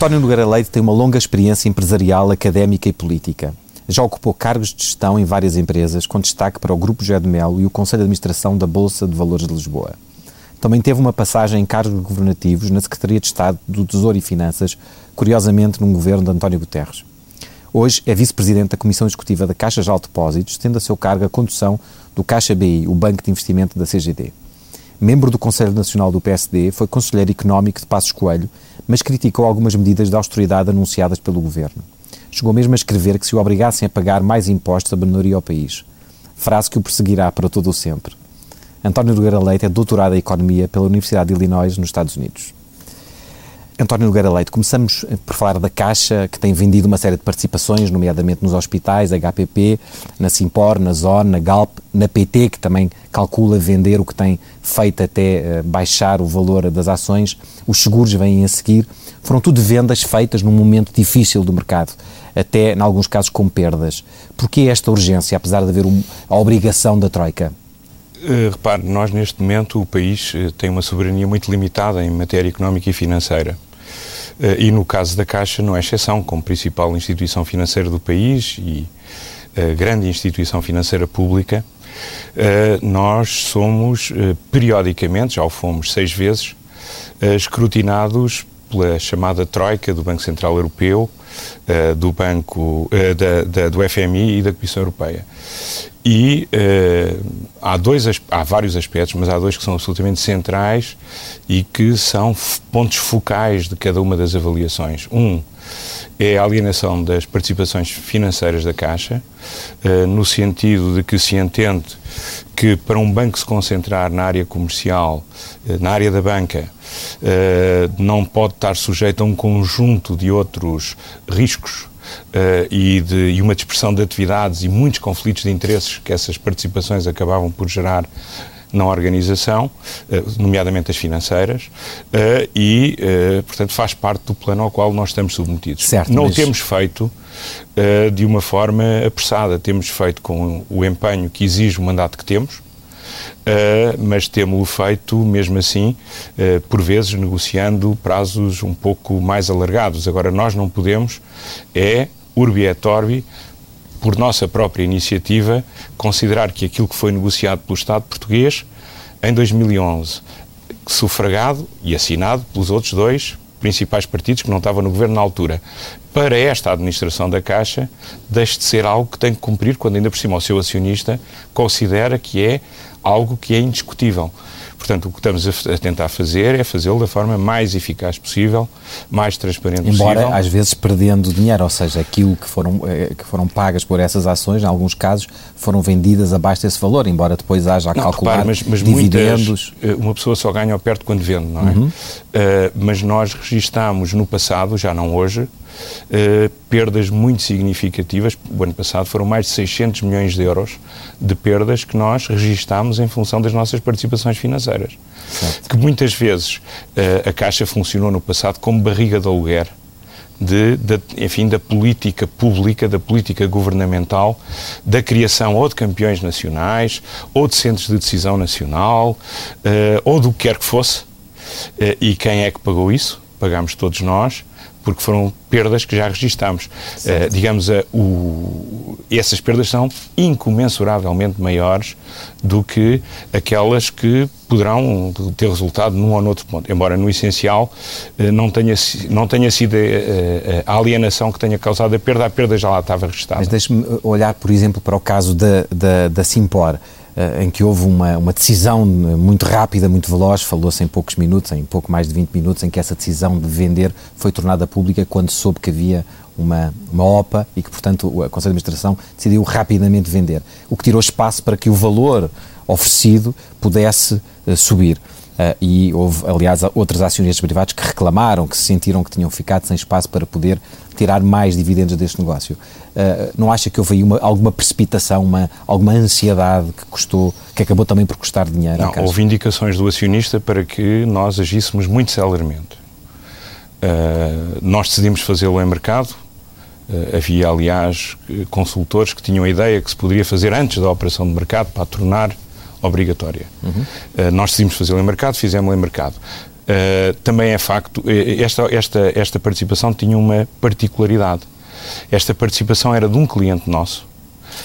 António Nogueira Leite tem uma longa experiência empresarial, académica e política. Já ocupou cargos de gestão em várias empresas, com destaque para o Grupo José de Melo e o Conselho de Administração da Bolsa de Valores de Lisboa. Também teve uma passagem em cargos governativos na Secretaria de Estado do Tesouro e Finanças, curiosamente num governo de António Guterres. Hoje é vice-presidente da Comissão Executiva da Caixa de Depósitos, tendo a seu cargo a condução do Caixa BI, o Banco de Investimento da CGD. Membro do Conselho Nacional do PSD, foi conselheiro económico de Passos Coelho, mas criticou algumas medidas de austeridade anunciadas pelo governo. Chegou mesmo a escrever que se o obrigassem a pagar mais impostos abandonaria o país. Frase que o perseguirá para todo o sempre. António Nogueira Leite é doutorado em Economia pela Universidade de Illinois, nos Estados Unidos. António Nogueira Leite, começamos por falar da Caixa, que tem vendido uma série de participações, nomeadamente nos hospitais, HPP, na Simpor, na Zone, na Galp, na PT, que também calcula vender o que tem feito até uh, baixar o valor das ações. Os seguros vêm a seguir. Foram tudo vendas feitas num momento difícil do mercado, até, em alguns casos, com perdas. Por que esta urgência, apesar de haver a obrigação da Troika? Uh, repare, nós neste momento o país tem uma soberania muito limitada em matéria económica e financeira. Uh, e no caso da Caixa não é exceção, como principal instituição financeira do país e grande instituição financeira pública, nós somos periodicamente, já o fomos seis vezes, escrutinados pela chamada Troika do Banco Central Europeu, do Banco da, da, do FMI e da Comissão Europeia. E uh, há, dois, há vários aspectos, mas há dois que são absolutamente centrais e que são pontos focais de cada uma das avaliações. Um é a alienação das participações financeiras da Caixa, uh, no sentido de que se entende que para um banco se concentrar na área comercial, uh, na área da banca, não pode estar sujeito a um conjunto de outros riscos e, de, e uma dispersão de atividades e muitos conflitos de interesses que essas participações acabavam por gerar na organização, eh, nomeadamente as financeiras, eh, e, portanto, faz parte do plano ao qual nós estamos submetidos. Certo, Não mas... o temos feito de uma forma apressada, temos feito com o empenho que exige o mandato que temos, Uh, mas temos-o feito, mesmo assim, uh, por vezes negociando prazos um pouco mais alargados. Agora, nós não podemos, é urbi et orbi, por nossa própria iniciativa, considerar que aquilo que foi negociado pelo Estado português em 2011, sufragado e assinado pelos outros dois principais partidos que não estavam no governo na altura, para esta administração da Caixa, deixe de ser algo que tem que cumprir quando ainda por cima o seu acionista considera que é algo que é indiscutível. Portanto, o que estamos a, tentar fazer é fazê-lo da forma mais eficaz possível, mais transparente Embora, possível. às vezes, perdendo dinheiro, ou seja, aquilo que foram, eh, que foram pagas por essas ações, em alguns casos, foram vendidas abaixo desse valor, embora depois haja a não, calcular repare, mas, mas dividendos. Muitas, eh, uma pessoa só ganha ao perto quando vende, não é? Uhum. Uh, mas nós registámos no passado, já não hoje, Uh, perdas muito significativas. O ano passado foram mais de 600 milhões de euros de perdas que nós registámos em função das nossas participações financeiras. Certo. Que muitas vezes uh, a Caixa funcionou no passado como barriga de aluguer. De, de, enfim, da política pública, da política governamental, da criação ou de campeões nacionais, ou de centros de decisão nacional, uh, ou do que quer que fosse. Uh, e quem é que pagou isso? Pagámos todos nós porque foram perdas que já registámos. Uh, digamos, uh, o, essas perdas são incomensuravelmente maiores do que aquelas que poderão ter resultado num ou noutro ponto. Embora, no essencial, uh, não, tenha, não tenha sido a alienação que tenha causado a perda, a perda já lá estava registada. Mas deixe-me olhar, por exemplo, para o caso da, da, da Simpor. Eh, em que houve uma, uma decisão muito rápida, muito veloz, falou-se em poucos minutos, em pouco mais de 20 minutos, em que essa decisão de vender foi tornada pública quando soube que havia uma, uma OPA e que, portanto, a Conselho de Administração decidiu rapidamente vender, o que tirou espaço para que o valor oferecido pudesse uh, subir. Uh, e houve, aliás, outros acionistas privados que reclamaram, que se sentiram que tinham ficado sem espaço para poder tirar mais dividendos deste negócio. Uh, não acha que houve aí uma, alguma precipitação, uma, alguma ansiedade que custou, que acabou também por custar dinheiro? Não, houve indicações do acionista para que nós agíssemos muito celermente. Uh, nós decidimos fazê-lo em mercado. havia, aliás, consultores que tinham a ideia que se poderia fazer antes da operação de mercado para tornar obrigatória. Uhum. Uh, nós decidimos fazê-lo em mercado, fizemos-lo em mercado. Uh, também é facto, esta, esta, esta participação tinha uma particularidade. Esta participação era de um cliente nosso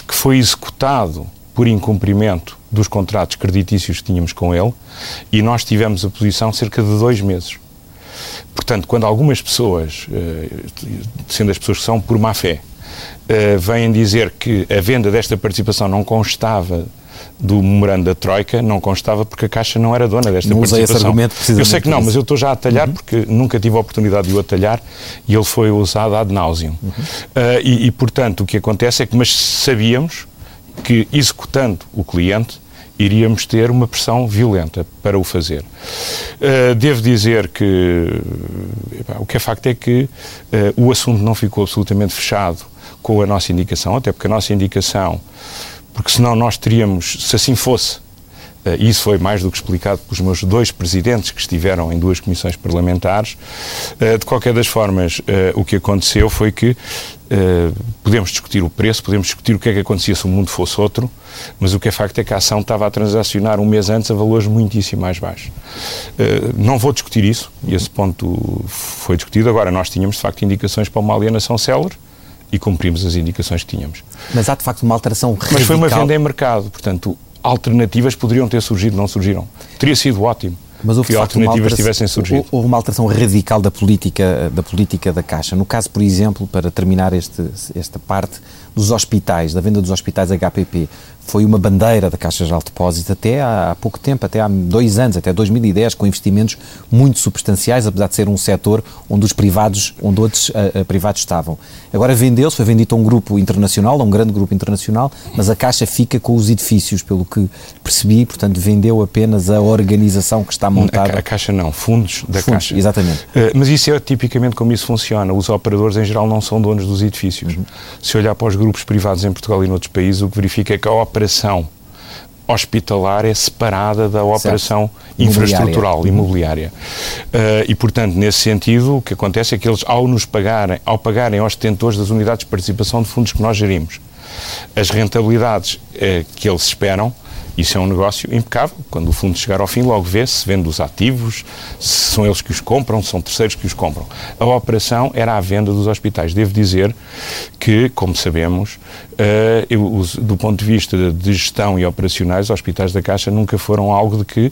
que foi executado por incumprimento dos contratos creditícios que tínhamos com ele e nós tivemos a posição cerca de dois meses. Portanto, quando algumas pessoas, eh, sendo as pessoas que são por má fé, eh, vêm dizer que a venda desta participação não constava do memorando da Troika não constava porque a Caixa não era dona desta não participação. Usei esse argumento eu sei que não, mas eu estou já a talhar uhum. porque nunca tive a oportunidade de o atalhar e ele foi usado ad nauseam. Uhum. Uh, e, e, portanto, o que acontece é que, mas sabíamos que executando o cliente, iríamos ter uma pressão violenta para o fazer. Uh, devo dizer que o que é facto é que uh, o assunto não ficou absolutamente fechado com a nossa indicação, até porque a nossa indicação, porque senão nós teríamos, se assim fosse, Uh, isso foi mais do que explicado pelos meus dois presidentes que estiveram em duas comissões parlamentares. Uh, de qualquer das formas, uh, o que aconteceu foi que podemos discutir o preço, podemos discutir o que é que acontecia se o mundo fosse outro, mas o que é facto é que a ação estava a transacionar um mês antes a valores muitíssimo mais baixos. não vou discutir isso, e esse ponto foi discutido. Agora, nós tínhamos de facto indicações para uma alienação célere e cumprimos as indicações que tínhamos. Mas há de facto uma alteração radical. Mas foi uma venda em mercado, portanto, alternativas poderiam ter surgido, não surgiram. Teria sido ótimo. Mas houve, que alternativas tivessem surgido. Houve uma alteração radical da política, da política da Caixa. No caso, por exemplo, para terminar este, esta parte, dos hospitais, da venda dos hospitais HPP foi uma bandeira da Caixa Geral de Depósitos até há, pouco tempo, até há dois anos, até 2010, com investimentos muito substanciais, apesar de ser um setor onde os privados, onde outros uh, uh, privados estavam. Agora vendeu-se, foi vendido a um grupo internacional, a um grande grupo internacional, mas a Caixa fica com os edifícios, pelo que percebi, portanto vendeu apenas a organização que está montada. A, a Caixa não, fundos da fundos, Caixa. Exatamente. Uh, mas isso é tipicamente como isso funciona. Os operadores em geral não são donos dos edifícios. Uhum. Se olhar para os grupos privados em Portugal e noutros países, o que verifica é que a operação hospitalar é separada da operação certo. infraestrutural, imobiliária. imobiliária. Uh, e, portanto, nesse sentido, o que acontece é que eles, ao nos pagarem, ao pagarem aos detentores das unidades de participação de fundos que nós gerimos, as rentabilidades uh, que eles esperam, isso é um negócio impecável. Quando o fundo chegar ao fim, logo vê se vende os ativos, se são eles que os compram, se são terceiros que os compram. A operação era a venda dos hospitais. Devo dizer que, como sabemos, uh, eu, do ponto de vista de gestão e operacionais, os hospitais da Caixa nunca foram algo de que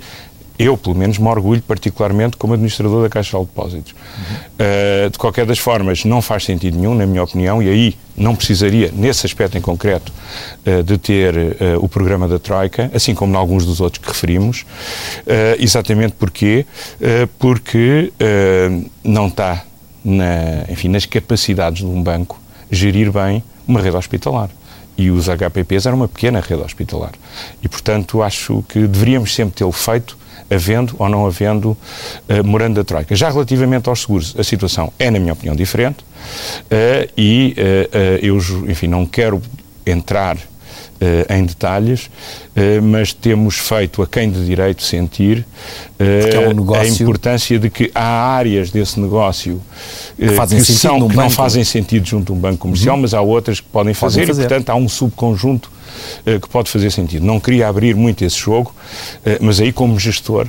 eu, pelo menos, me orgulho particularmente como administrador da Caixa de Depósitos. Uhum. Uh, de qualquer das formas, não faz sentido nenhum, na minha opinião, e aí não precisaria, nesse aspecto em concreto, uh, de ter uh, o programa da Troika, assim como em alguns dos outros que referimos. exatamente porquê? porque não está, na, enfim, nas capacidades de um banco gerir bem uma rede hospitalar e os HPPs eram uma pequena rede hospitalar. E, portanto, acho que deveríamos sempre tê-lo feito havendo ou não havendo uh, morando da Troika. Já relativamente aos seguros, a situação é, na minha opinião, diferente uh, e uh, eu, enfim, não quero entrar em detalhes, mas temos feito a quem de direito sentir é um negócio... a importância de que há áreas desse negócio que, que, são, que não fazem sentido junto a um banco comercial, uhum. mas há outras que podem fazer, podem fazer. e, portanto, há um subconjunto que pode fazer sentido. Não queria abrir muito esse jogo, mas aí, como gestor,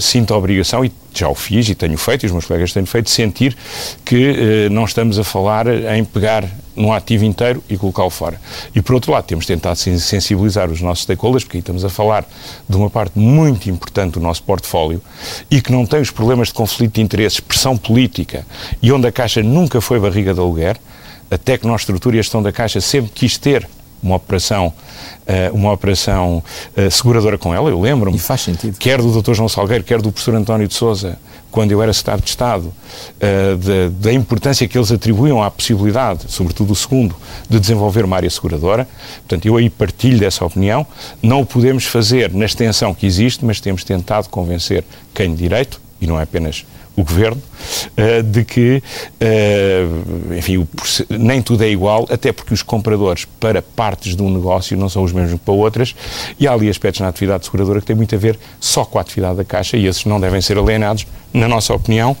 sinto a obrigação, e já o fiz e tenho feito, e os meus colegas têm feito, sentir que não estamos a falar em pegar num ativo inteiro e colocá-lo fora. E por outro lado, temos tentado sensibilizar os nossos stakeholders, porque aí estamos a falar de uma parte muito importante do nosso portfólio e que não tem os problemas de conflito de interesses, pressão política e onde a Caixa nunca foi barriga de aluguer, até que nós estrutura e a gestão da Caixa sempre quis ter uma operação, eh, uma operação eh, seguradora com ela, eu lembro-me. E faz sentido. Quer do Dr. João Salgueiro, quer do professor António de Souza, quando eu era secretário de Estado, uh, da importância que eles atribuíam à possibilidade, sobretudo o segundo, de desenvolver uma área seguradora. Portanto, eu aí partilho dessa opinião. Não o podemos fazer na extensão que existe, mas temos tentado convencer quem de direito, e não é apenas o governo, uh, de que, uh, enfim, nem tudo é igual, até porque os compradores para partes de um negócio não são os mesmos para outras, e há ali aspectos na atividade seguradora que têm muito a ver só com a atividade da Caixa, e esses não devem ser alienados, na nossa opinião,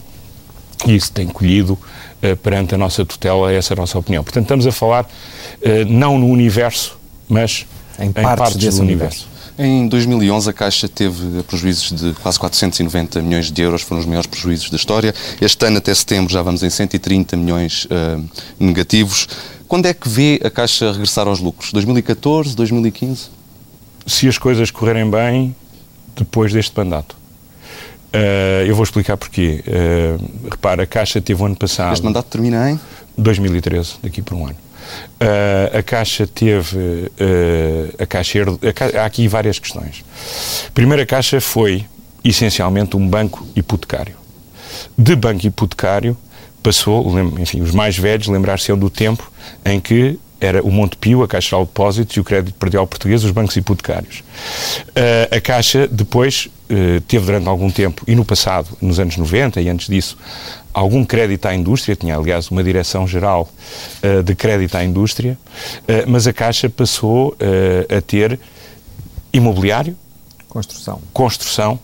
e isso tem colhido uh, perante a nossa tutela essa nossa opinião. Portanto, estamos a falar não no universo, mas em, em partes, partes do universo. universo. Em 2011, a Caixa teve prejuízos de quase 490 milhões de euros, foram os maiores prejuízos da história. Este ano, até setembro, já vamos em 130 milhões uh, negativos. Quando é que vê a Caixa regressar aos lucros? 2014, 2015? Se as coisas correrem bem, depois deste mandato. Uh, eu vou explicar porquê. Uh, repara, a Caixa teve o ano passado. Este mandato termina em? 2013, daqui por um ano. Uh, a Caixa teve. Uh, a Caixa, a, há aqui várias questões. Primeiro, a Caixa foi essencialmente um banco hipotecário. De banco hipotecário passou, enfim, os mais velhos lembrar-se-ão do tempo em que era o Montepio, a Caixa de Depósitos e o Crédito Perdial Português, os bancos hipotecários. Uh, a Caixa depois uh, teve durante algum tempo, e no passado, nos anos 90 e antes disso, algum crédito à indústria, tinha aliás uma direção-geral uh, de crédito à indústria, mas a Caixa passou a ter imobiliário, construção, construção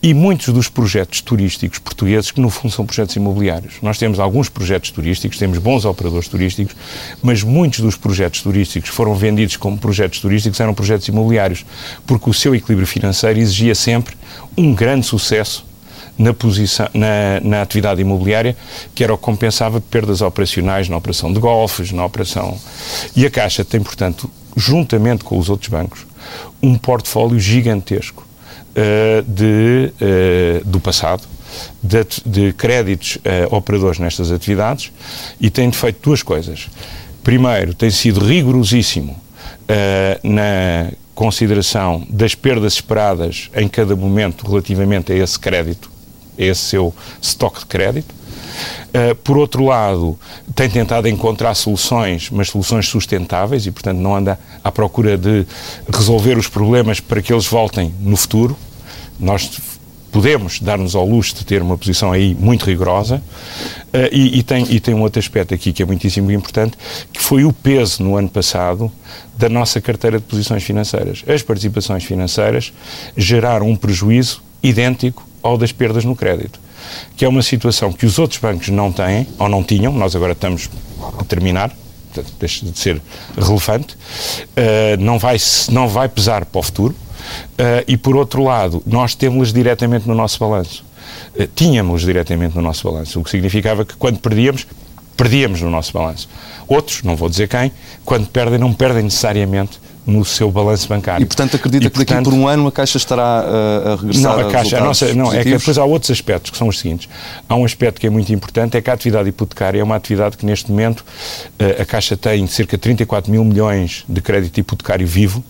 e muitos dos projetos turísticos portugueses, que no fundo são projetos imobiliários. Nós temos alguns projetos turísticos, temos bons operadores turísticos, mas muitos dos projetos turísticos foram vendidos como projetos turísticos, eram projetos imobiliários, porque o seu equilíbrio financeiro exigia sempre um grande sucesso na, posição, na, na, atividade imobiliária, que era o que compensava perdas operacionais na operação de golfes, na operação. E a Caixa tem, portanto, juntamente com os outros bancos, um portfólio gigantesco uh, de, uh, do passado, de, de créditos uh, operadores nestas atividades e tem feito duas coisas. Primeiro, tem sido rigorosíssimo na consideração das perdas esperadas em cada momento relativamente a esse crédito, esse seu estoque de crédito. Uh, por outro lado, tem tentado encontrar soluções, mas soluções sustentáveis e, portanto, não anda à procura de resolver os problemas para que eles voltem no futuro nós podemos dar-nos ao luxo de ter uma posição aí muito rigorosa uh, e, e, tem, e tem um outro aspecto aqui que é muitíssimo importante, que foi o peso no ano passado da nossa carteira de posições financeiras. As participações financeiras geraram um prejuízo idêntico ao das perdas no crédito, que é uma situação que os outros bancos não têm ou não tinham, nós agora estamos a terminar, deixa de ser relevante, uh, não, vai, não vai pesar para o futuro, Uh, e por outro lado, nós temos diretamente no nosso balanço. Uh, tínhamos diretamente no nosso balanço, o que significava que quando perdíamos, perdíamos no nosso balanço. Outros, não vou dizer quem, quando perdem, não perdem necessariamente no seu balanço bancário. E, portanto, acredita e, que daqui por um ano a Caixa estará uh, a regressar Não, a Caixa, a nossa, não, é que depois há outros aspectos, que são os seguintes. Há um aspecto que é muito importante, é que a atividade hipotecária é uma atividade que, neste momento, uh, a Caixa tem cerca de 34 mil milhões de crédito hipotecário vivo,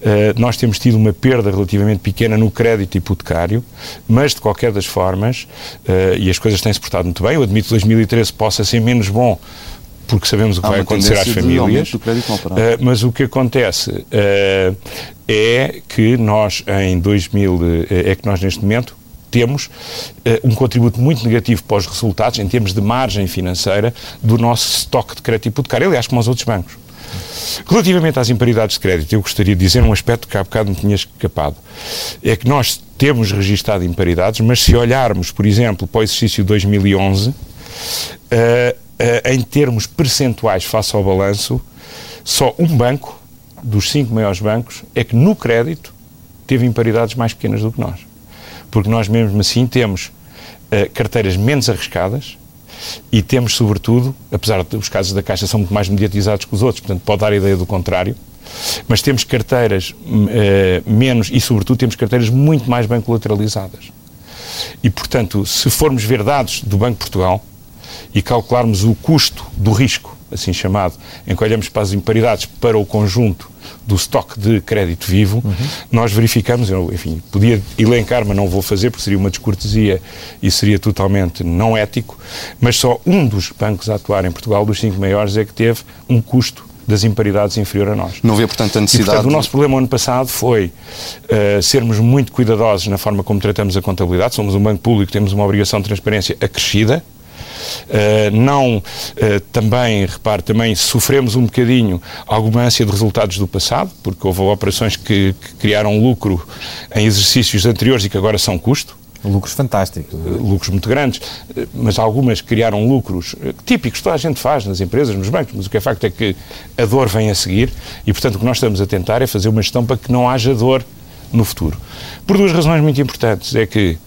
Uh, nós temos tido uma perda relativamente pequena no crédito hipotecário, mas de qualquer das formas, uh, e as coisas têm-se portado muito bem, eu admito que 2013 possa ser menos bom porque sabemos o que Há vai acontecer às famílias. Uh, mas o que acontece uh, é que nós em 2000 uh, é que nós neste momento temos um contributo muito negativo para os resultados em termos de margem financeira do nosso estoque de crédito hipotecário, aliás, como os outros bancos. Relativamente às imparidades de crédito, eu gostaria de dizer um aspecto que há bocado me tinha escapado. É que nós temos registado imparidades, mas se olharmos, por exemplo, para o exercício 2011, uh, uh, em termos percentuais face ao balanço, só um banco, dos cinco maiores bancos, é que no crédito teve imparidades mais pequenas do que nós. Porque nós, mesmo assim, temos uh, carteiras menos arriscadas e temos, sobretudo, apesar de os casos da Caixa são muito mais mediatizados que os outros, portanto, pode dar a ideia do contrário, mas temos carteiras uh, menos e, sobretudo, temos carteiras muito mais bem colateralizadas. E, portanto, se formos ver dados do Banco de Portugal, e calcularmos o custo do risco, assim chamado, em que olhamos para as imparidades para o conjunto do estoque de crédito vivo, uhum. nós verificamos, eu, enfim, podia elencar, mas não vou fazer porque seria uma descortesia e seria totalmente não ético, mas só um dos bancos a atuar em Portugal, dos cinco maiores, é que teve um custo das imparidades inferior a nós. Não vê, portanto, a necessidade... E, portanto, o nosso problema ano passado foi uh, sermos muito cuidadosos na forma como tratamos a contabilidade. Somos um banco público, temos uma obrigação de transparência acrescida, não, uh, também, repare, também sofremos um bocadinho alguma ânsia de resultados do passado, porque houve operações que, que criaram lucro em exercícios anteriores e que agora são custo Lucros fantásticos. Lucros muito grandes, mas algumas criaram lucros típicos, toda a gente faz nas empresas, nos bancos, mas o que é facto é que a dor vem a seguir e, portanto, o que nós estamos a tentar é fazer uma gestão para que não haja dor no futuro. Por duas razões muito importantes. É que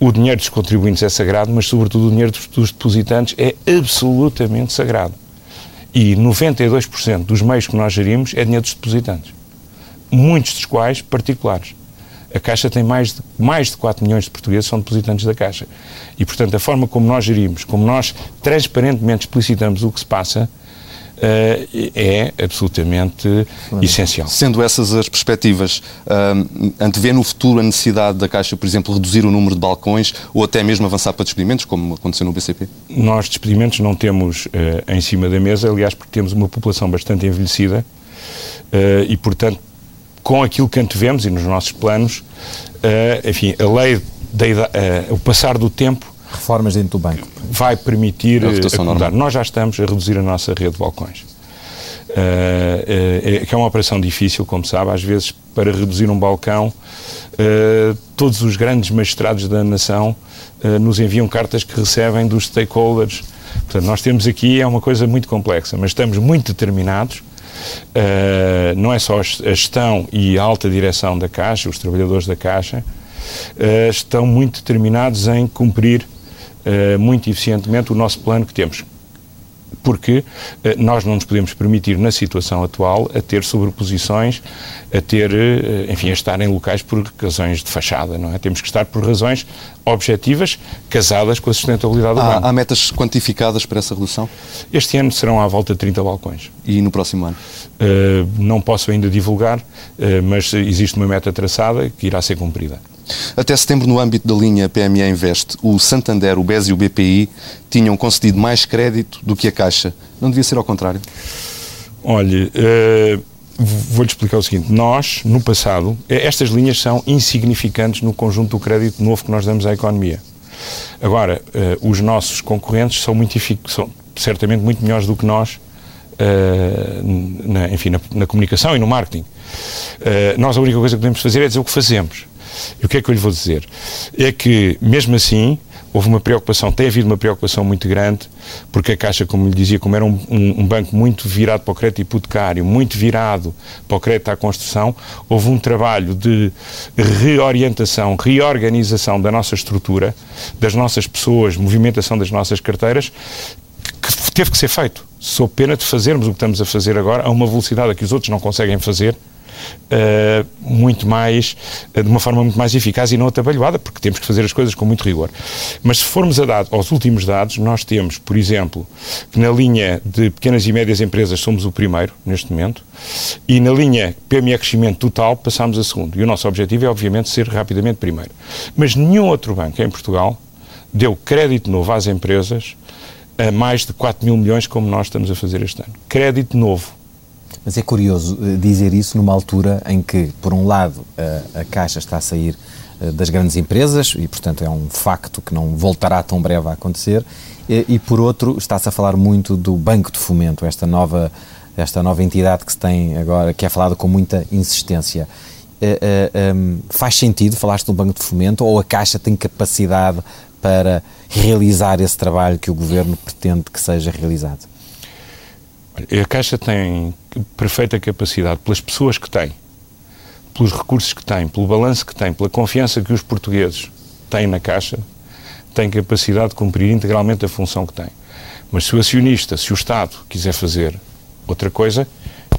o dinheiro dos contribuintes é sagrado, mas, sobretudo, o dinheiro dos, depositantes é absolutamente sagrado. E 92% dos meios que nós gerimos é dinheiro dos depositantes. Muitos dos quais particulares. A Caixa tem mais de, mais de 4 milhões de portugueses são depositantes da Caixa. E, portanto, a forma como nós gerimos, como nós transparentemente explicitamos o que se passa, é absolutamente essencial. Sendo essas as perspectivas, antevê no futuro a necessidade da Caixa, por exemplo, reduzir o número de balcões ou até mesmo avançar para despedimentos, como aconteceu no BCP? Nós despedimentos não temos uh, em cima da mesa, aliás, porque temos uma população bastante envelhecida e, portanto, com aquilo que antevemos e nos nossos planos, enfim, a lei, da, o passar do tempo reformas dentro do banco. Vai permitir acomodar. Nós já estamos a reduzir a nossa rede de balcões. Uh, uh, que é uma operação difícil, como sabe, às vezes para reduzir um balcão, uh, todos os grandes magistrados da nação nos enviam cartas que recebem dos stakeholders. Portanto, nós temos aqui, é uma coisa muito complexa, mas estamos muito determinados. não é só a gestão e a alta direção da Caixa, os trabalhadores da Caixa, estão muito determinados em cumprir uh, muito eficientemente o nosso plano que temos. Porque uh, nós não nos podemos permitir, na situação atual, a ter sobreposições, a ter, uh, enfim, a estar em locais por razões de fachada, não é? Temos que estar por razões objetivas, casadas com a sustentabilidade do há, Há metas quantificadas para essa redução? Este ano serão à volta de 30 balcões. E no próximo ano? Não posso ainda divulgar, mas existe uma meta traçada que irá ser cumprida. Até setembro, no âmbito da linha PME Invest, o Santander, o BES e o BPI tinham concedido mais crédito do que a Caixa. Não devia ser ao contrário? Olhe, uh, vou-lhe explicar o seguinte. Nós, no passado, eh, estas linhas são insignificantes no conjunto do crédito novo que nós damos à economia. Agora, uh, os nossos concorrentes são, muito, são certamente muito melhores do que nós, uh, na, enfim, na, na, comunicação e no marketing. nós a única coisa que podemos fazer é dizer o que fazemos. E o que é que eu lhe vou dizer? É que, mesmo assim, houve uma preocupação, tem havido uma preocupação muito grande, porque a Caixa, como lhe dizia, como era um, um, um, banco muito virado para o crédito hipotecário, muito virado para o crédito à construção, houve um trabalho de reorientação, reorganização da nossa estrutura, das nossas pessoas, movimentação das nossas carteiras, que teve que ser feito, sob pena de fazermos o que estamos a fazer agora a uma velocidade a que os outros não conseguem fazer, uh, muito mais, uh, de uma forma muito mais eficaz e não atabalhoada, porque temos que fazer as coisas com muito rigor. Mas se formos a dado, aos últimos dados, nós temos, por exemplo, que na linha de pequenas e médias empresas somos o primeiro, neste momento, e na linha PME Crescimento Total passamos a segundo. E o nosso objetivo é, obviamente, ser rapidamente primeiro. Mas nenhum outro banco em Portugal deu crédito novo às empresas a mais de 4 mil milhões como nós estamos a fazer este ano. Crédito novo. Mas é curioso eh, dizer isso numa altura em que, por um lado, a, a Caixa está a sair eh, das grandes empresas e, portanto, é um facto que não voltará tão breve a acontecer, e, e por outro, está-se a falar muito do Banco de Fomento, esta nova, esta nova entidade que se tem agora, que é falada com muita insistência. Uh, uh, um, faz sentido falaste do Banco de Fomento ou a Caixa tem capacidade para realizar esse trabalho que o Governo pretende que seja realizado? A Caixa tem perfeita capacidade, pelas pessoas que tem, pelos recursos que tem, pelo balanço que tem, pela confiança que os portugueses têm na Caixa, tem capacidade de cumprir integralmente a função que tem. Mas se o acionista, se o Estado quiser fazer outra coisa,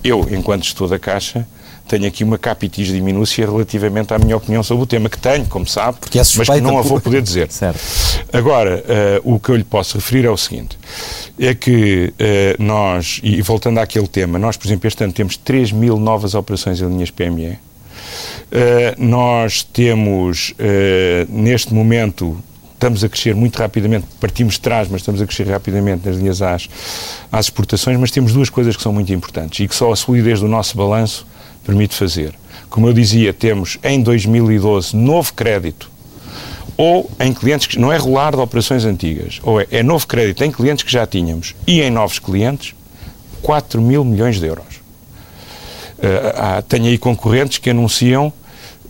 eu, enquanto estou da Caixa, tenho aqui uma capitis de minúcia relativamente à minha opinião sobre o tema, que tenho, como sabe, é mas que não a vou poder dizer. certo. Agora, uh, o que eu lhe posso referir é o seguinte, é que uh, nós, e voltando àquele tema, nós, por exemplo, este ano temos 3 mil novas operações em linhas PME, uh, nós temos, neste momento, estamos a crescer muito rapidamente, partimos de trás, mas estamos a crescer rapidamente nas linhas às, às exportações, mas temos duas coisas que são muito importantes e que só a solidez do nosso balanço permite fazer. Como eu dizia, temos em 2012 novo crédito ou em clientes que não é rolar de operações antigas, ou é, é novo crédito em clientes que já tínhamos e em novos clientes, 4 mil milhões de euros. Uh, há, tenho aí concorrentes que anunciam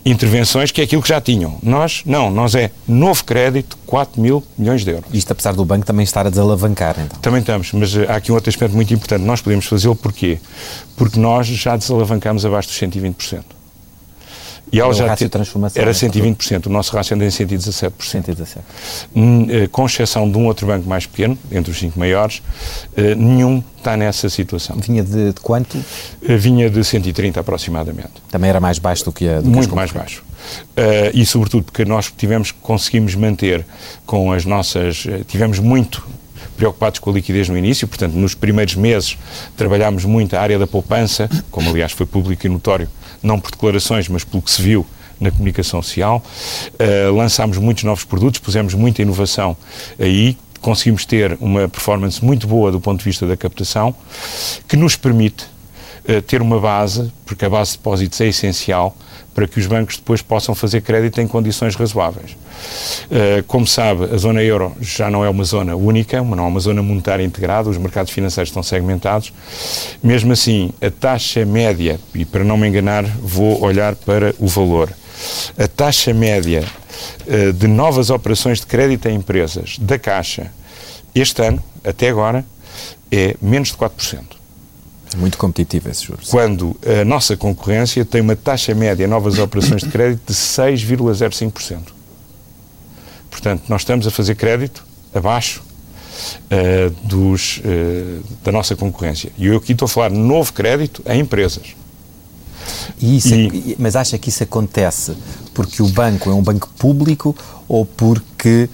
intervenções, que é aquilo que já tinham. Nós, não, nós é novo crédito, 4 mil milhões de euros. Isto apesar do banco também estar a desalavancar, então. Também estamos, mas há aqui um outro aspecto muito importante. Nós podemos fazê-lo porquê? Porque nós já desalavancamos abaixo dos 120%. E ela já te... era 120%, o nosso rácio anda em 117%. 117. Eh, com exceção de um outro banco mais pequeno, entre os cinco maiores, eh, nenhum está nessa situação. Vinha de, de quanto? Eh, vinha de 130 aproximadamente. Também era mais baixo do que a do Muito que mais baixo. Uh, e sobretudo porque nós tivemos, conseguimos manter com as nossas, tivemos muito preocupados com a liquidez no início, portanto, nos primeiros meses trabalhámos muito a área da poupança, como aliás foi público e notório, não por declarações, mas pelo que se viu na comunicação social. Uh, lançámos muitos novos produtos, pusemos muita inovação aí, conseguimos ter uma performance muito boa do ponto de vista da captação, que nos permite ter uma base, porque a base de depósitos é essencial para que os bancos depois possam fazer crédito em condições razoáveis. Uh, como sabe, a zona euro já não é uma zona única, não é uma zona monetária integrada, os mercados financeiros estão segmentados. Mesmo assim, a taxa média, e para não me enganar, vou olhar para o valor. A taxa média uh, de novas operações de crédito a empresas da Caixa este ano, até agora, é menos de 4%. Muito competitivo esse juros. Quando a nossa concorrência tem uma taxa média novas operações de crédito de 6,05%. Portanto, nós estamos a fazer crédito abaixo uh, dos, uh, da nossa concorrência. E eu aqui estou a falar novo crédito a empresas. E isso, e, mas acha que isso acontece porque o banco é um banco público ou porque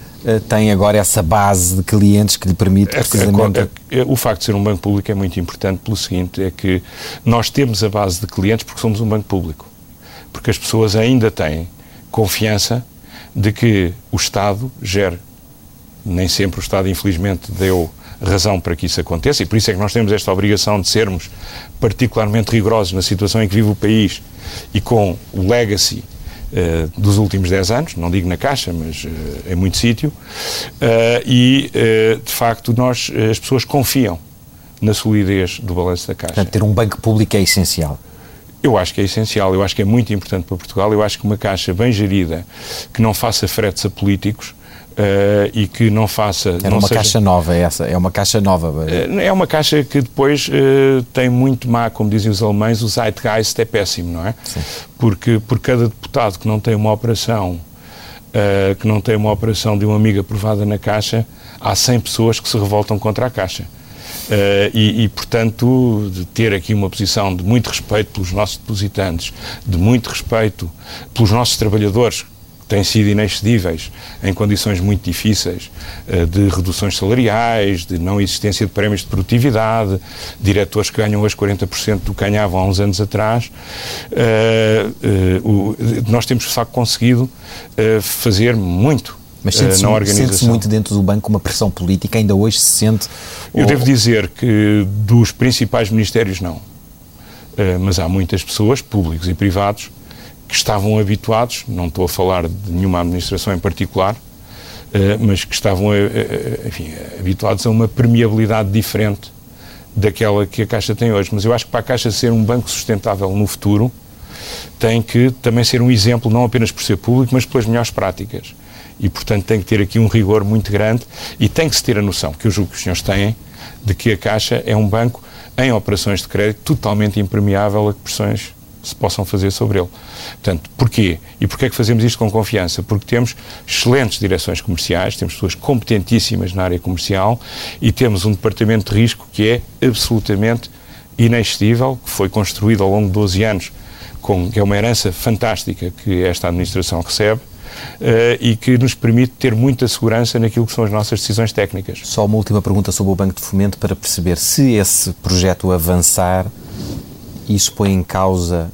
tem agora essa base de clientes que lhe permite é, precisamente... É, é, o facto de ser um banco público é muito importante pelo seguinte, é que nós temos a base de clientes porque somos um banco público. Porque as pessoas ainda têm confiança de que o Estado gere. Nem sempre o Estado, infelizmente, deu razão para que isso aconteça e por isso é que nós temos esta obrigação de sermos particularmente rigorosos na situação em que vive o país e com o legacy Uh, dos últimos 10 anos, não digo na Caixa, mas uh, em muito sítio, uh, e de facto nós, as pessoas confiam na solidez do balanço da Caixa. Portanto, ter um banco público é essencial. Eu acho que é essencial, eu acho que é muito importante para Portugal. Eu acho que uma Caixa bem gerida, que não faça fretes a políticos, Uh, e que não faça. É uma seja, caixa nova, é essa? É uma caixa nova? Uh, é uma caixa que depois uh, tem muito má, como dizem os alemães, o Zeitgeist é péssimo, não é? Sim. Porque por cada deputado que não tem uma operação. que não tem uma operação de um amigo aprovada na Caixa, há 100 pessoas que se revoltam contra a Caixa. Uh, e, e, portanto, de ter aqui uma posição de muito respeito pelos nossos depositantes, de muito respeito pelos nossos trabalhadores, têm sido inexcedíveis em condições muito difíceis, uh, de reduções salariais, de não existência de prémios de produtividade, diretores que ganham hoje 40% do que ganhavam há uns anos atrás, uh, o, nós temos, de facto, conseguido fazer muito mas sente-se. Sente muito dentro do banco uma pressão política, ainda hoje se sente. Eu ou... devo dizer que dos principais ministérios não. Mas há muitas pessoas, públicos e privados, que estavam habituados, não estou a falar de nenhuma administração em particular, uh, mas que estavam uh, enfim, habituados a uma permeabilidade diferente daquela que a Caixa tem hoje. Mas eu acho que para a Caixa ser um banco sustentável no futuro, tem que também ser um exemplo, não apenas por ser público, mas pelas melhores práticas e, portanto, tem que ter aqui um rigor muito grande e tem que se ter a noção, que eu julgo que os senhores têm, de que a Caixa é um banco em operações de crédito totalmente impermeável a pressões se possam fazer sobre ele. Portanto, porquê? E porquê é que fazemos isto com confiança? Porque temos excelentes direções comerciais, temos pessoas competentíssimas na área comercial e temos um departamento de risco que é absolutamente inexcedível, que foi construído ao longo de 12 anos, com, que é uma herança fantástica que esta administração recebe, uh, e que nos permite ter muita segurança naquilo que são as nossas decisões técnicas. Só uma última pergunta sobre o Banco de Fomento para perceber se esse projeto avançar, isso põe em causa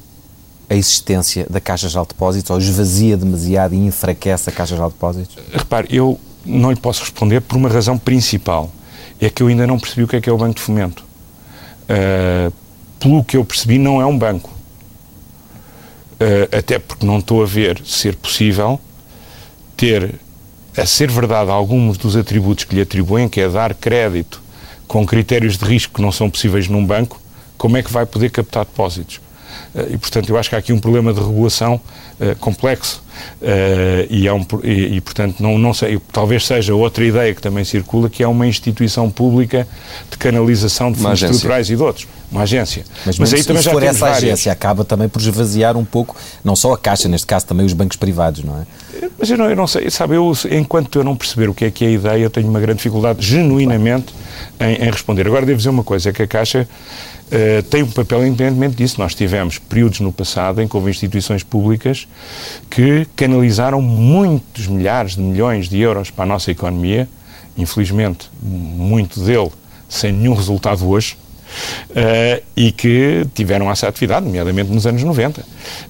a existência da Caixa de Depósitos ou esvazia demasiado e enfraquece a Caixa de Depósitos? Repare, eu não lhe posso responder por uma razão principal. É que eu ainda não percebi o que é que é o Banco de Fomento. Uh, pelo que eu percebi, não é um banco. Uh, até porque não estou a ver ser possível ter, a ser verdade, alguns dos atributos que lhe atribuem, que é dar crédito com critérios de risco que não são possíveis num banco, como é que vai poder captar depósitos? e, portanto, eu acho que há aqui um problema de regulação complexo. e, é um, e, e, portanto, não, não sei, talvez seja outra ideia que também circula, que é uma instituição pública de canalização de fundos estruturais e de outros uma agência. Mas, Mas aí também já for essa várias. agência, acaba também por esvaziar um pouco, não só a Caixa, neste caso também os bancos privados, não é? Mas eu não, eu não sei, sabe, eu, enquanto eu não perceber o que é que é a ideia, eu tenho uma grande dificuldade, genuinamente, em, em responder. Agora, devo dizer uma coisa, é que a Caixa Uh, tem um papel independentemente disso. Nós tivemos períodos no passado em que houve instituições públicas que canalizaram muitos milhares de milhões de euros para a nossa economia, infelizmente, muito dele sem nenhum resultado hoje, uh, e que tiveram essa atividade, nomeadamente nos anos 90. Uh,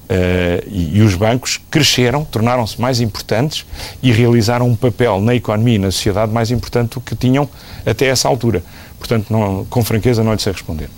eh, e, e, os bancos cresceram, tornaram-se mais importantes e realizaram um papel na economia e na sociedade mais importante do que tinham até essa altura. Portanto, não, com franqueza, não lhe sei responder.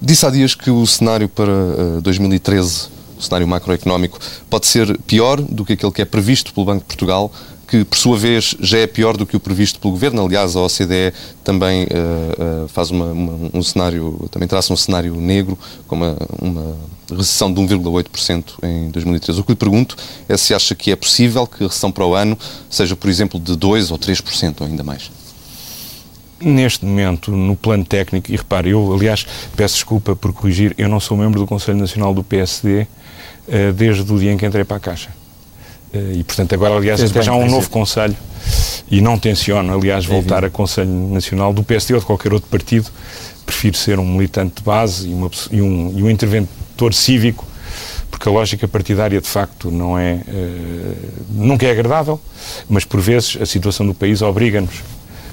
Disse há dias que o cenário para uh, eh, 2013 o cenário macroeconómico pode ser pior do que aquele que é previsto pelo Banco de Portugal que por sua vez já é pior do que o previsto pelo Governo. Aliás, a OCDE também uh, uh, faz uma, uma, um cenário, também traça um cenário negro, com uma, uma recessão de 1,8% em 2013. O que lhe pergunto é se acha que é possível que a recessão para o ano seja, por exemplo, de 2% ou 3% ou ainda mais. Neste momento, no plano técnico, e repare, eu, aliás, peço desculpa por corrigir, eu não sou membro do Conselho Nacional do PSD uh, eh, desde o dia em que entrei para a Caixa. Eh, e, portanto, agora, aliás, até já há um novo Conselho e não tenciono, aliás, voltar a Conselho Nacional do PSD ou de qualquer outro partido. Prefiro ser um militante de base e, uma, e, um, e um interventor cívico, porque a lógica partidária, de facto, não é, uh, nunca é agradável, mas, por vezes, a situação do país obriga-nos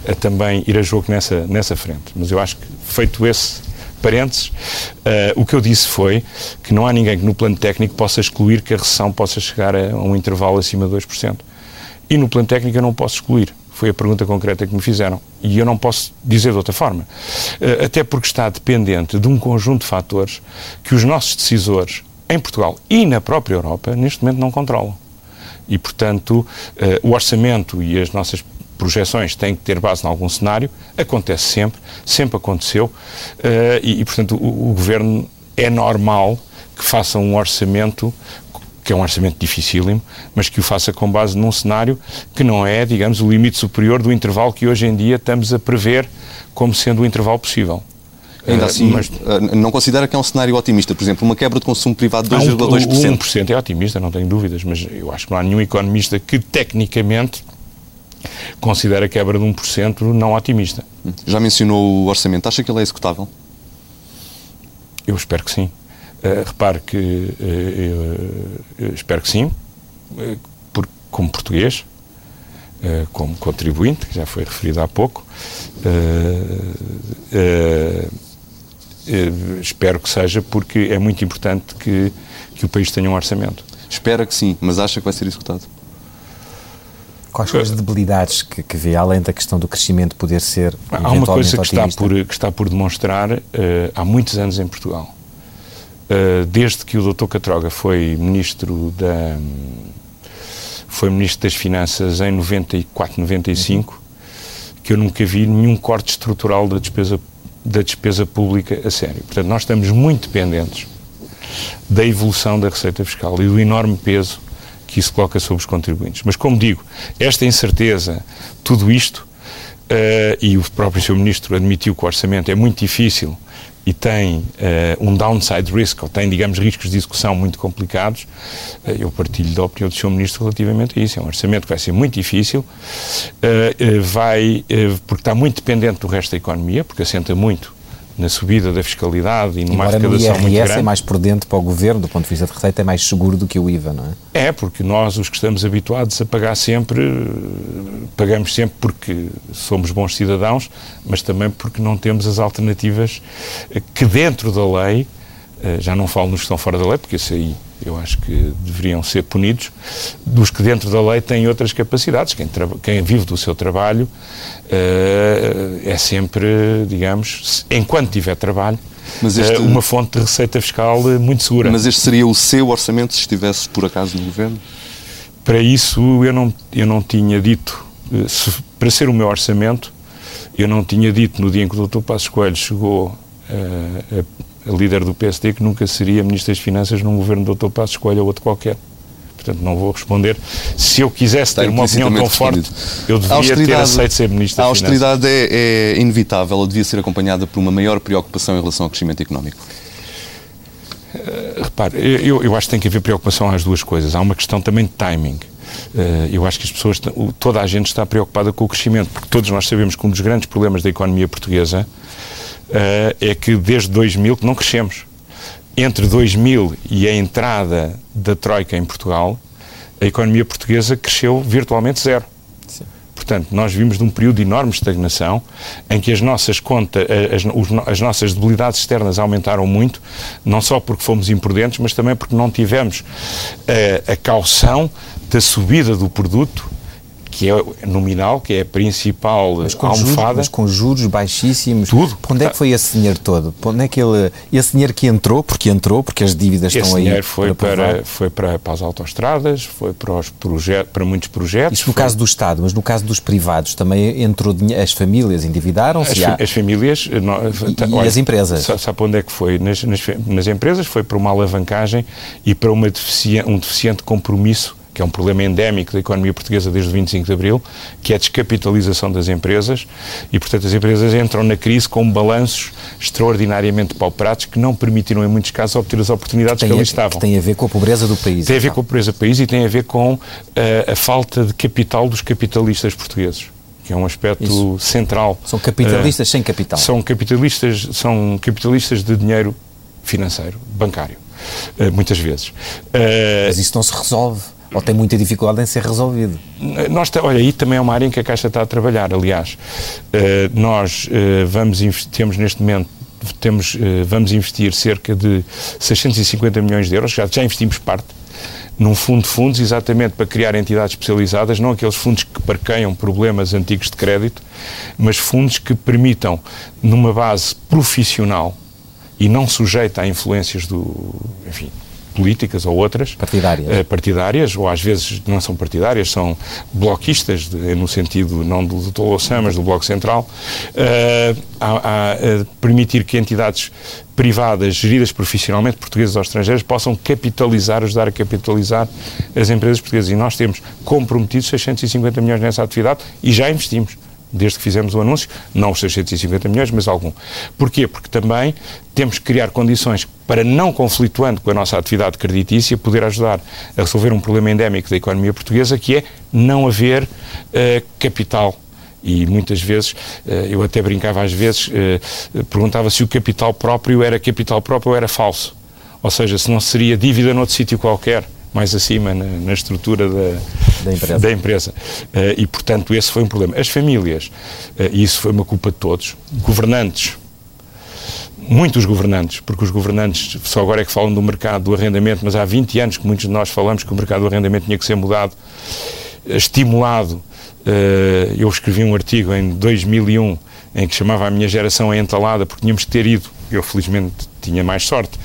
a também ir a jogo nessa, nessa frente. Mas eu acho que, feito esse parênteses, uh, o que eu disse foi que não há ninguém que no plano técnico possa excluir que a recessão possa chegar a um intervalo acima de 2%. E no plano técnico eu não posso excluir. Foi a pergunta concreta que me fizeram. E eu não posso dizer de outra forma. Uh, até porque está dependente de um conjunto de fatores que os nossos decisores, em Portugal e na própria Europa, neste momento não controlam. E, portanto, uh, o orçamento e as nossas projeções têm que ter base em algum cenário, acontece sempre, sempre aconteceu, uh, e, e, portanto, o, o, Governo é normal que faça um orçamento, que é um orçamento dificílimo, mas que o faça com base num cenário que não é, digamos, o limite superior do intervalo que hoje em dia estamos a prever como sendo o intervalo possível. Ainda eh, assim, mas, eh, não considera que é um cenário otimista? Por exemplo, uma quebra de consumo privado de 2,2%? 1% é otimista, não tenho dúvidas, mas eu acho que não há nenhum economista que, tecnicamente, considera a quebra de 1% não otimista. Já mencionou o orçamento. Acha que ele é executável? Eu espero que sim. Uh, repare que uh, espero que sim, uh, por, como português, como contribuinte, que já foi referido há pouco. espero que seja porque é muito importante que, que o país tenha um orçamento. Espera que sim, mas acha que vai ser executado? Quais são as debilidades que, que vê, além da questão do crescimento poder ser Há uma coisa que está, por, que está por demonstrar uh, há muitos anos em Portugal. Uh, desde que o Dr. Catroga foi ministro da foi ministro das Finanças em 94, 95, uhum. que eu nunca vi nenhum corte estrutural da despesa da despesa pública a sério. Portanto, nós estamos muito dependentes da evolução da receita fiscal e do enorme peso que isso coloca sobre os contribuintes. Mas, como digo, esta incerteza, tudo isto, uh, e o próprio Sr. Ministro admitiu que o orçamento é muito difícil e tem uh, um downside risk, ou tem, digamos, riscos de execução muito complicados, uh, eu partilho da opinião do Sr. Ministro relativamente a isso. É um orçamento que vai ser muito difícil, uh, vai, porque está muito dependente do resto da economia, porque assenta muito na subida da fiscalidade e numa Embora arrecadação no IRS muito grande. é mais prudente para o governo, do ponto de vista de receita, é mais seguro do que o IVA, não é? É, porque nós, os que estamos habituados a pagar sempre, pagamos sempre porque somos bons cidadãos, mas também porque não temos as alternativas que dentro da lei, eh, já não falo nos que estão fora da lei, porque isso aí eu acho que deveriam ser punidos, dos que dentro da lei têm outras capacidades. Quem, quem vive do seu trabalho uh, é sempre, digamos, enquanto tiver trabalho, este, uh, uma fonte de receita fiscal muito segura. Mas este seria o seu orçamento se estivesse por acaso no governo? Para isso eu não, eu não tinha dito, eh, se, para ser o meu orçamento, eu não tinha dito no dia em que o Dr. Passos Coelho chegou uh, a líder do PSD, que nunca seria Ministra das Finanças num governo do Dr. Passos Coelho ou outro qualquer. Portanto, não vou responder. Se eu quisesse Está ter uma opinião tão forte, eu devia ter aceito ser Ministro das. A austeridade é, é inevitável ou devia ser acompanhada por uma maior preocupação em relação ao crescimento económico? Uh, repare, eu, eu acho que tem que haver preocupação às duas coisas. Há uma questão também de timing. Uh, eu acho que as pessoas, toda a gente está preocupada com o crescimento, porque todos nós sabemos que um dos grandes problemas da economia portuguesa é que desde 2000 que não crescemos entre 2000 e a entrada da Troika em Portugal, a economia portuguesa cresceu virtualmente zero. Sim. Portanto, nós vimos de um período de enorme estagnação em que as nossas contas, as, as, nossas debilidades externas aumentaram muito, não só porque fomos imprudentes, mas também porque não tivemos a, eh, a caução da subida do produto que é nominal, que é a principal mas com almofada. Juros, mas com juros baixíssimos. Tudo. Para onde é que foi esse dinheiro todo? Para onde é que ele, esse dinheiro que entrou, porque entrou, porque as dívidas esse estão aí. Esse dinheiro foi para, para, foi para, para as autoestradas, foi para, os projetos, para muitos projetos. Isso no foi... caso do Estado, mas no caso dos privados também entrou dinheiro, as famílias endividaram-se? As, as, famílias... Eh, não, e, olha, e, as empresas? Sabe, para onde é que foi? Nas, nas, nas empresas foi para uma alavancagem e para uma deficiente, um deficiente compromisso que é um problema endémico da economia portuguesa desde o 25 de Abril, que é a descapitalização das empresas e, portanto, as empresas entram na crise com balanços extraordinariamente pauperados que não permitiram, em muitos casos, obter as oportunidades que, que ali estavam. Que tem a ver com a pobreza do país. Tem a ver então. com a pobreza do país e tem a ver com uh, a falta de capital dos capitalistas portugueses que é um aspecto Isso. central. São capitalistas uh, sem capital. São capitalistas, são capitalistas de dinheiro financeiro, bancário, uh, muitas vezes. Uh, Mas isso não se resolve ou tem muita dificuldade em ser resolvido? Nós, olha, aí também é uma área em que a Caixa está a trabalhar, aliás. Uh, nós uh, vamos temos neste momento temos, uh, vamos investir cerca de 650 milhões de euros, já, já investimos parte, num fundo de fundos, exatamente para criar entidades especializadas, não aqueles fundos que parqueiam problemas antigos de crédito, mas fundos que permitam, numa base profissional e não sujeita a influências do, enfim, políticas ou outras. Partidárias. Uh, partidárias, ou às vezes não são partidárias, são bloquistas, no sentido não do, Tolossã, mas do Bloco Central, a, a, a permitir que entidades privadas, geridas profissionalmente, portuguesas ou estrangeiras, possam capitalizar, ajudar a capitalizar as empresas portuguesas. E nós temos comprometido 650 milhões nessa atividade e já investimos desde que fizemos o anúncio, não os 650 milhões, mas algum. Porquê? Porque também temos que criar condições para, não conflituando com a nossa atividade creditícia, poder ajudar a resolver um problema endémico da economia portuguesa, que é não haver uh, capital e muitas vezes, eh, eu até brincava às vezes, eh, perguntava se o capital próprio era capital próprio ou era falso. Ou seja, se não seria dívida noutro sítio qualquer mais acima na, na estrutura da, da empresa. Da empresa. Uh, e, portanto, esse foi um problema. As famílias, uh, e isso foi uma culpa de todos, governantes, muitos governantes, porque os governantes só agora é que falam do mercado do arrendamento, mas há 20 anos que muitos de nós falamos que o mercado do arrendamento tinha que ser mudado, estimulado. Uh, eu escrevi um artigo em 2001 em que chamava a minha geração a entalada, porque tínhamos que ter ido, eu felizmente tinha mais sorte,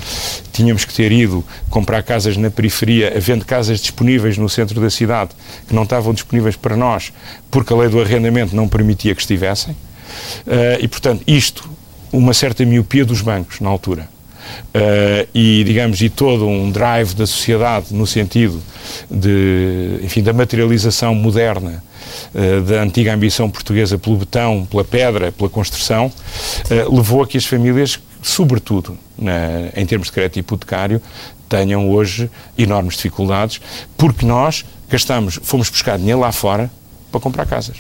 tínhamos que ter ido comprar casas na periferia, havendo casas disponíveis no centro da cidade que não estavam disponíveis para nós, porque a lei do arrendamento não permitia que estivessem. Uh, e, portanto, isto, uma certa miopia dos bancos na altura. Uh, e, digamos, e todo um drive da sociedade no sentido de, enfim, da materialização moderna uh, da antiga ambição portuguesa pelo betão, pela pedra, pela construção, uh, levou a que as famílias, sobretudo em termos de crédito hipotecário, tenham hoje enormes dificuldades, porque nós gastamos, fomos buscar dinheiro lá fora para comprar casas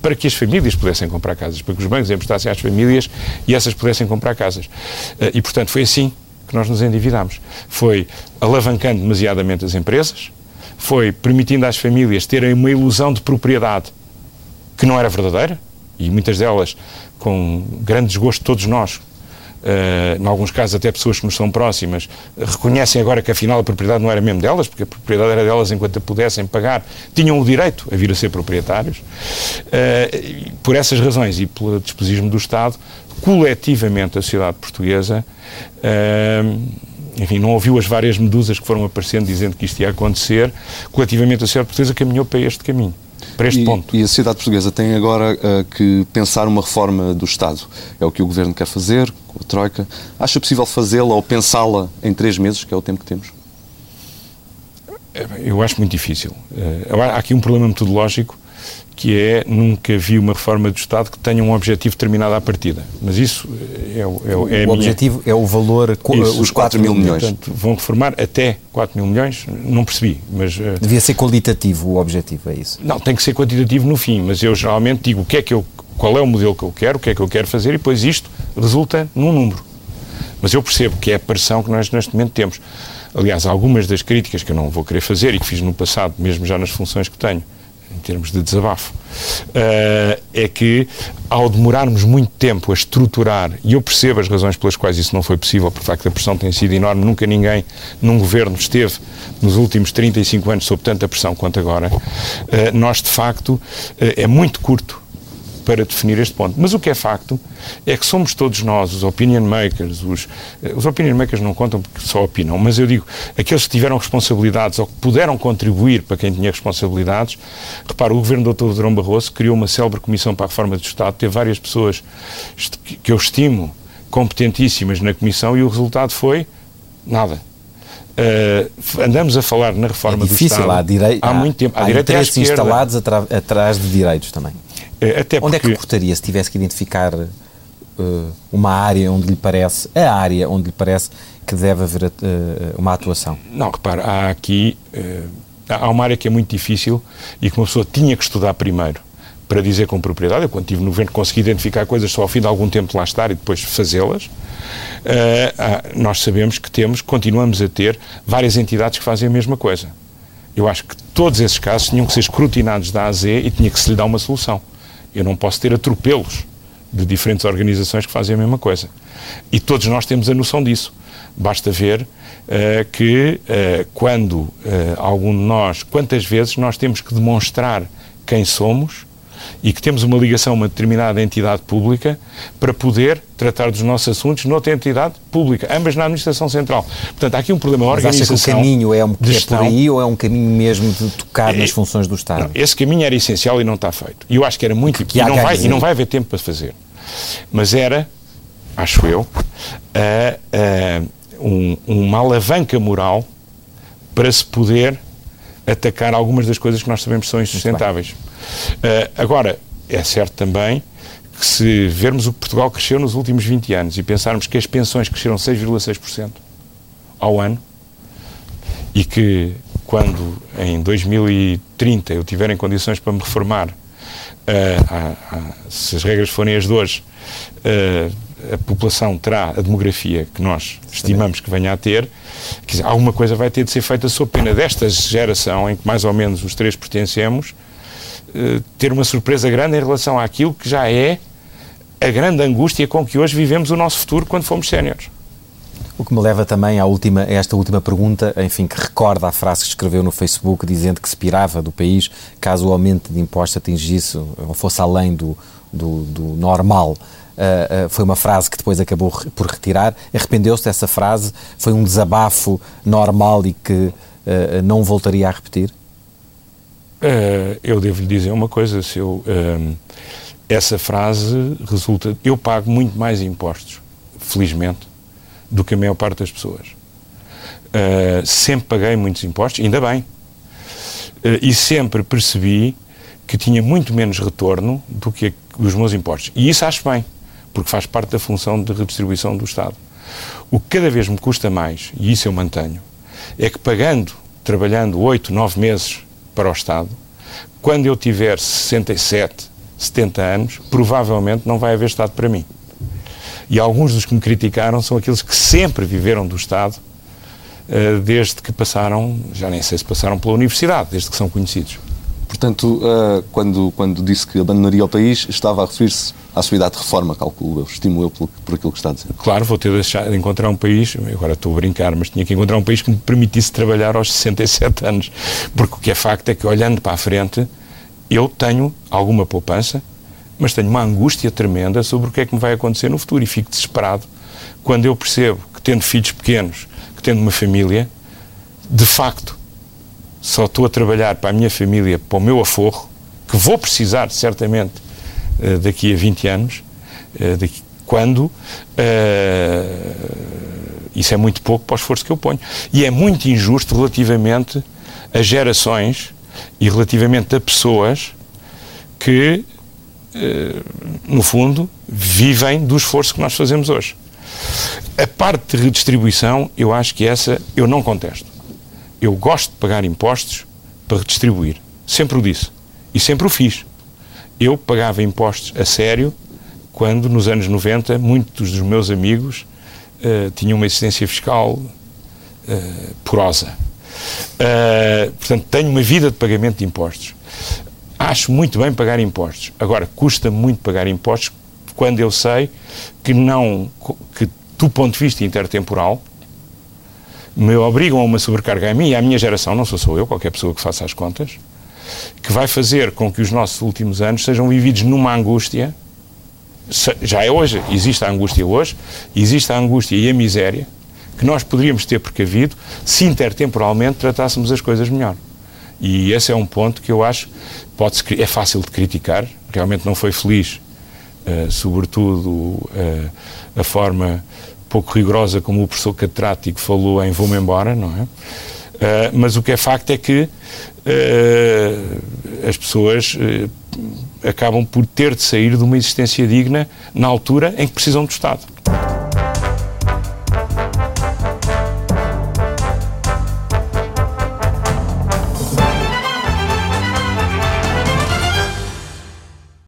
para que as famílias pudessem comprar casas, para que os bancos emprestassem às famílias e essas pudessem comprar casas. Eh, e, portanto, foi assim que nós nos endividámos. Foi alavancando demasiadamente as empresas, foi permitindo às famílias terem uma ilusão de propriedade que não era verdadeira, e muitas delas com grande desgosto de todos nós, Uh, em alguns casos até pessoas que nos são próximas, reconhecem agora que afinal a propriedade não era mesmo delas, porque a propriedade era delas enquanto a pudessem pagar, tinham o direito a vir a ser proprietários. Uh, por essas razões e pelo dispositivo do Estado, coletivamente a sociedade portuguesa uh, enfim, não ouviu as várias medusas que foram aparecendo dizendo que isto ia acontecer, coletivamente a sociedade portuguesa caminhou para este caminho, para este e, ponto. E a sociedade portuguesa tem agora uh, que pensar uma reforma do Estado. É o que o Governo quer fazer, com a Troika. Acha possível fazê-la ou pensá-la em três meses, que é o tempo que temos? Eu acho muito difícil. Uh, há aqui um problema metodológico que é nunca vi uma reforma do Estado que tenha um objetivo determinado à partida. Mas isso é, é, é o a minha... objetivo é o valor, isso, os 4 mil milhões. Portanto, vão reformar até 4 mil milhões, não percebi, mas... Uh... Devia ser qualitativo o objetivo, é isso? Não, tem que ser quantitativo no fim, mas eu geralmente digo o que é que eu, qual é o modelo que eu quero, o que é que eu quero fazer e depois isto resulta num número. Mas eu percebo que é a pressão que nós neste momento temos. Aliás, algumas das críticas que eu não vou querer fazer e que fiz no passado, mesmo já nas funções que tenho, em termos de desabafo, uh, é que ao demorarmos muito tempo a estruturar, e eu percebo as razões pelas quais isso não foi possível, porque de facto a pressão tem sido enorme, nunca ninguém num governo esteve nos últimos 35 anos sob tanta pressão quanto agora, uh, nós de facto uh, é muito curto para definir este ponto. Mas o que é facto é que somos todos nós, os opinion makers, os, eh, os opinion makers não contam porque só opinam, mas eu digo, aqueles que tiveram responsabilidades ou que puderam contribuir para quem tinha responsabilidades, repara, o governo do Dr. Durão Barroso criou uma célebre comissão para a reforma do Estado, teve várias pessoas que eu estimo competentíssimas na comissão e o resultado foi nada. Uh, andamos a falar na reforma é difícil, do Estado há, direi há, há muito tempo. Há, há interesses instalados atrás de direitos também. Uh, até onde é que cortaria se tivesse que identificar uh, uma área onde lhe parece, a área onde lhe parece que deve haver uma atuação? Não, repara, há aqui há uma área que é muito difícil e que uma pessoa tinha que estudar primeiro para dizer com propriedade. Eu, quando estive no governo, consegui identificar coisas só ao fim de algum tempo lá estar e depois fazê-las. Uh, nós sabemos que temos, continuamos a ter, várias entidades que fazem a mesma coisa. Eu acho que todos esses casos tinham que ser escrutinados da AZ e tinha que se lhe dar uma solução. Eu não posso ter atropelos de diferentes organizações que fazem a mesma coisa. E todos nós temos a noção disso. Basta ver uh, que uh, quando algum de nós, quantas vezes nós temos que demonstrar quem somos e que temos uma ligação a uma determinada entidade pública para poder tratar dos nossos assuntos noutra entidade pública, ambas na Administração Central. Portanto, há aqui um problema Mas organização. Acha que o caminho é, um, é por aí ou é um caminho mesmo de tocar é, nas funções do Estado? Não, esse caminho era essencial e não está feito. E eu acho que era muito. E, e, não vai, e não vai haver tempo para fazer. Mas era, acho eu, um, uma alavanca moral para se poder atacar algumas das coisas que nós sabemos que são insustentáveis. Uh, agora, é certo também que se vermos o que Portugal cresceu nos últimos 20 anos e pensarmos que as pensões cresceram 6,6% ao ano e que quando em 2030 eu tiver em condições para me reformar, uh, uh, uh, se as regras forem as de hoje, a população terá a demografia que nós estimamos que venha a ter, quer dizer, alguma coisa vai ter de ser feita sob pena desta geração em que mais ou menos os três pertencemos, eh, ter uma surpresa grande em relação àquilo que já é a grande angústia com que hoje vivemos o nosso futuro quando fomos séniores. O que me leva também à última, a esta última pergunta, enfim, que recorda a frase que escreveu no Facebook dizendo que se pirava do país caso o aumento de impostos atingisse ou fosse além do, do, do normal. Uh, uh, foi uma frase que depois acabou por retirar. Arrependeu-se dessa frase? Foi um desabafo normal e que uh, não voltaria a repetir? Uh, eu devo lhe dizer uma coisa, se eu, uh, essa frase resulta. Eu pago muito mais impostos, felizmente, do que a maior parte das pessoas. Uh, sempre paguei muitos impostos, ainda bem. e sempre percebi que tinha muito menos retorno do que os meus impostos. E isso acho bem, porque faz parte da função de redistribuição do Estado. O que cada vez me custa mais, e isso eu mantenho, é que pagando, trabalhando oito, nove meses para o Estado, quando eu tiver 67, 70 anos, provavelmente não vai haver Estado para mim. E alguns dos que me criticaram são aqueles que sempre viveram do Estado, eh, desde que passaram, já nem sei se passaram pela universidade, desde que são conhecidos. Portanto, uh, quando, quando disse que abandonaria o país, estava a referir-se à sua idade de reforma, calculo eu, estimo eu por, por aquilo que está a dizer. Claro, vou ter de, deixar, de encontrar um país, agora estou a brincar, mas tinha que encontrar um país que me permitisse trabalhar aos 67 anos. Porque o que é facto é que, olhando para a frente, eu tenho alguma poupança, mas tenho uma angústia tremenda sobre o que é que me vai acontecer no futuro e fico desesperado quando eu percebo que, tendo filhos pequenos, que tendo uma família, de facto, só estou a trabalhar para a minha família, para o meu aforro, que vou precisar certamente uh, daqui a 20 anos, uh, daqui, quando uh, isso é muito pouco para o esforço que eu ponho. E é muito injusto relativamente a gerações e relativamente a pessoas que, no fundo, vivem do esforço que nós fazemos hoje. A parte de redistribuição, eu acho que essa eu não contesto. Eu gosto de pagar impostos para redistribuir. Sempre o disse. E sempre o fiz. Eu pagava impostos a sério quando, nos anos 90, muitos dos meus amigos uh, tinham uma existência fiscal uh, porosa. Uh, portanto, tenho uma vida de pagamento de impostos. Acho muito bem pagar impostos. Agora, custa muito pagar impostos quando eu sei que não, que do ponto de vista intertemporal, me obrigam a uma sobrecarga a mim e à minha geração, não sou só eu, qualquer pessoa que faça as contas, que vai fazer com que os nossos últimos anos sejam vividos numa angústia. Já é hoje, existe a angústia hoje, existe a angústia e a miséria que nós poderíamos ter precavido se intertemporalmente tratássemos as coisas melhor. E esse é um ponto que eu acho pode é fácil de criticar, realmente não foi feliz, uh, sobretudo uh, a forma pouco rigorosa como o professor catedrático falou em vou-me embora, não é? Uh, mas o que é facto é que uh, as pessoas uh, acabam por ter de sair de uma existência digna na altura em que precisam do Estado.